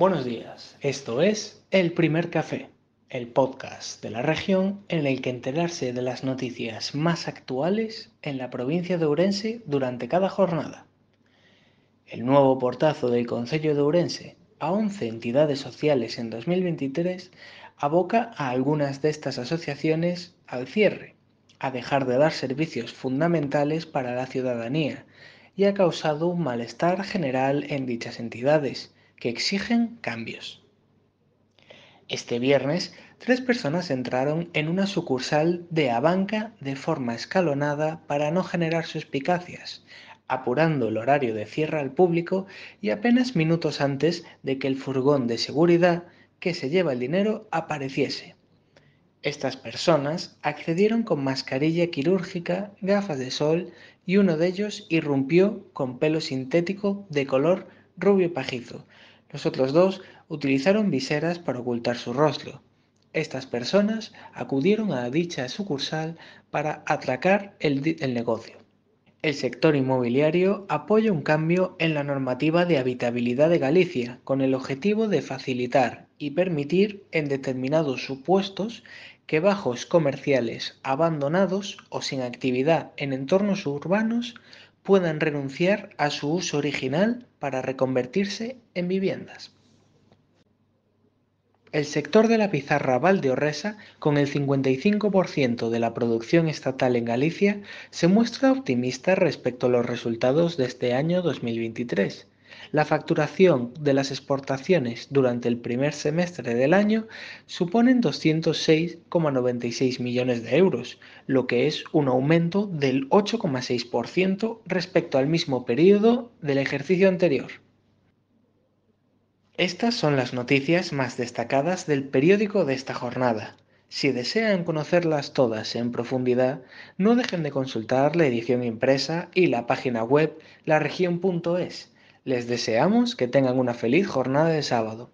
Buenos días, esto es El Primer Café, el podcast de la región en el que enterarse de las noticias más actuales en la provincia de Ourense durante cada jornada. El nuevo portazo del Concello de Ourense a 11 entidades sociales en 2023 aboca a algunas de estas asociaciones al cierre, a dejar de dar servicios fundamentales para la ciudadanía y ha causado un malestar general en dichas entidades que exigen cambios. Este viernes, tres personas entraron en una sucursal de Abanca de forma escalonada para no generar suspicacias, apurando el horario de cierre al público y apenas minutos antes de que el furgón de seguridad que se lleva el dinero apareciese. Estas personas accedieron con mascarilla quirúrgica, gafas de sol y uno de ellos irrumpió con pelo sintético de color rubio pajizo, los otros dos utilizaron viseras para ocultar su rostro. Estas personas acudieron a dicha sucursal para atracar el, el, negocio. El sector inmobiliario apoya un cambio en la normativa de habitabilidad de Galicia con el objetivo de facilitar y permitir en determinados supuestos que bajos comerciales abandonados o sin actividad en entornos urbanos puedan renunciar a su uso original para reconvertirse en viviendas. El sector de la pizarra Valdeorresa, con el 55% de la producción estatal en Galicia, se muestra optimista respecto a los resultados de este año 2023 la facturación de las exportaciones durante el primer semestre del año suponen 206,96 millones de euros, lo que es un aumento del 8,6% respecto al mismo periodo del ejercicio anterior. Estas son las noticias más destacadas del periódico de esta jornada. Si desean conocerlas todas en profundidad, no dejen de consultar la edición impresa y la página web laregion.es les deseamos que tengan una feliz jornada de sábado.